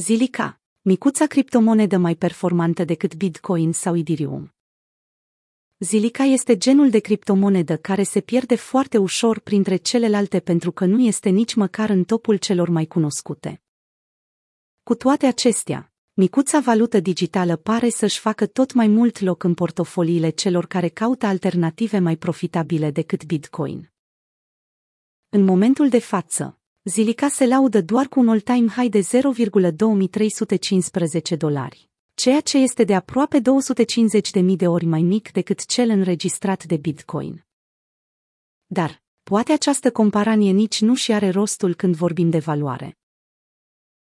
Zilica, micuța criptomonedă mai performantă decât Bitcoin sau Ethereum. Zilica este genul de criptomonedă care se pierde foarte ușor printre celelalte pentru că nu este nici măcar în topul celor mai cunoscute. Cu toate acestea, micuța valută digitală pare să-și facă tot mai mult loc în portofoliile celor care caută alternative mai profitabile decât Bitcoin. În momentul de față, Zilica se laudă doar cu un all-time high de 0,2315 dolari, ceea ce este de aproape 250.000 de ori mai mic decât cel înregistrat de Bitcoin. Dar, poate această comparanie nici nu și are rostul când vorbim de valoare.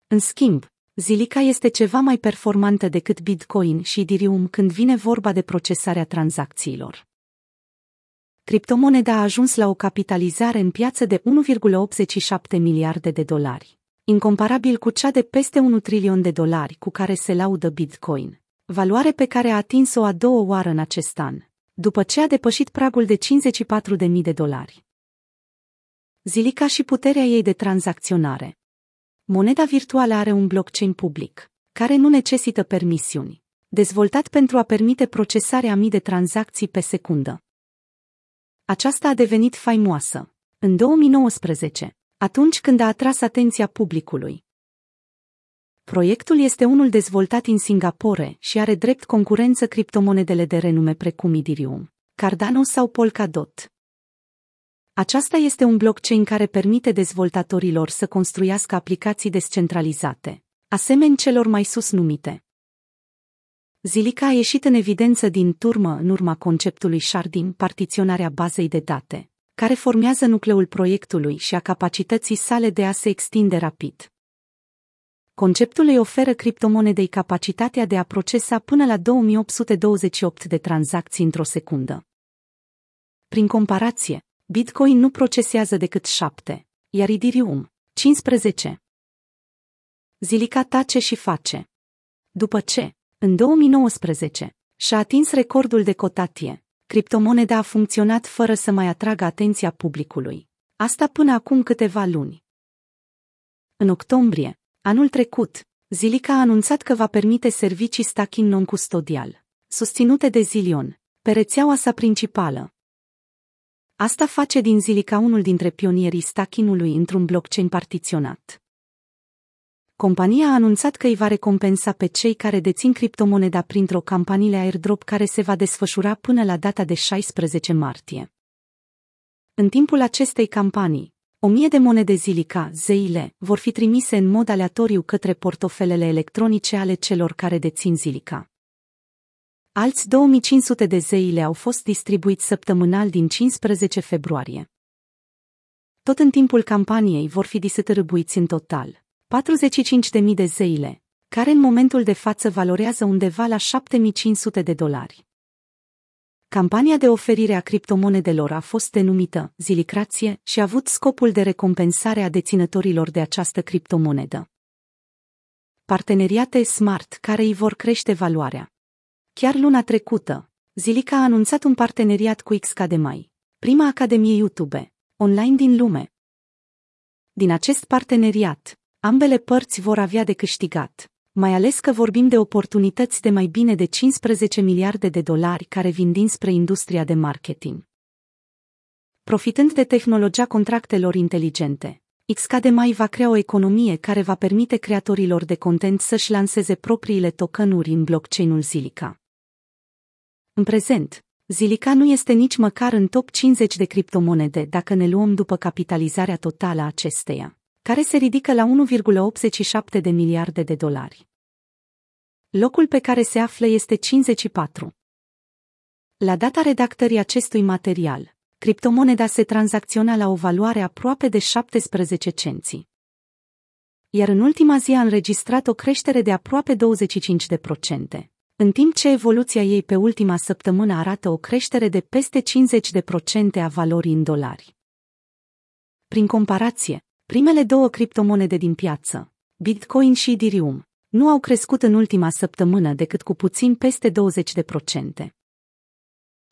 În schimb, Zilica este ceva mai performantă decât Bitcoin și Ethereum când vine vorba de procesarea tranzacțiilor criptomoneda a ajuns la o capitalizare în piață de 1,87 miliarde de dolari, incomparabil cu cea de peste 1 trilion de dolari cu care se laudă Bitcoin, valoare pe care a atins-o a doua oară în acest an, după ce a depășit pragul de 54.000 de dolari. Zilica și puterea ei de tranzacționare. Moneda virtuală are un blockchain public, care nu necesită permisiuni, dezvoltat pentru a permite procesarea mii de tranzacții pe secundă aceasta a devenit faimoasă. În 2019, atunci când a atras atenția publicului. Proiectul este unul dezvoltat în Singapore și are drept concurență criptomonedele de renume precum Ethereum, Cardano sau Polkadot. Aceasta este un blockchain care permite dezvoltatorilor să construiască aplicații descentralizate, asemeni celor mai sus numite. Zilica a ieșit în evidență din turmă în urma conceptului Sharding, partiționarea bazei de date, care formează nucleul proiectului și a capacității sale de a se extinde rapid. Conceptul îi oferă criptomonedei capacitatea de a procesa până la 2828 de tranzacții într-o secundă. Prin comparație, Bitcoin nu procesează decât 7, iar Ethereum 15. Zilica tace și face. După ce, în 2019, și-a atins recordul de cotatie. Criptomoneda a funcționat fără să mai atragă atenția publicului. Asta până acum câteva luni. În octombrie, anul trecut, Zilica a anunțat că va permite servicii stacking non-custodial, susținute de Zilion, pe rețeaua sa principală. Asta face din Zilica unul dintre pionierii stacking-ului într-un blockchain partiționat compania a anunțat că îi va recompensa pe cei care dețin criptomoneda printr-o campanie airdrop care se va desfășura până la data de 16 martie. În timpul acestei campanii, o mie de monede zilica, zeile, vor fi trimise în mod aleatoriu către portofelele electronice ale celor care dețin zilica. Alți 2500 de zeile au fost distribuiți săptămânal din 15 februarie. Tot în timpul campaniei vor fi distribuiți în total 45.000 de zeile, care în momentul de față valorează undeva la 7.500 de dolari. Campania de oferire a criptomonedelor a fost denumită Zilicrație și a avut scopul de recompensare a deținătorilor de această criptomonedă. Parteneriate smart care îi vor crește valoarea. Chiar luna trecută, Zilica a anunțat un parteneriat cu Xcademai, prima academie YouTube, online din lume. Din acest parteneriat, Ambele părți vor avea de câștigat, mai ales că vorbim de oportunități de mai bine de 15 miliarde de dolari care vin dinspre industria de marketing. Profitând de tehnologia contractelor inteligente, Xcademai va crea o economie care va permite creatorilor de content să-și lanseze propriile tokenuri în blockchain-ul Zilica. În prezent, Zilica nu este nici măcar în top 50 de criptomonede dacă ne luăm după capitalizarea totală a acesteia care se ridică la 1,87 de miliarde de dolari. Locul pe care se află este 54. La data redactării acestui material, criptomoneda se tranzacționa la o valoare aproape de 17 cenți. Iar în ultima zi a înregistrat o creștere de aproape 25%, în timp ce evoluția ei pe ultima săptămână arată o creștere de peste 50% a valorii în dolari. Prin comparație, Primele două criptomonede din piață, Bitcoin și Ethereum, nu au crescut în ultima săptămână decât cu puțin peste 20%.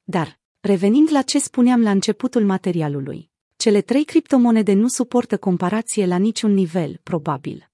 Dar, revenind la ce spuneam la începutul materialului, cele trei criptomonede nu suportă comparație la niciun nivel, probabil.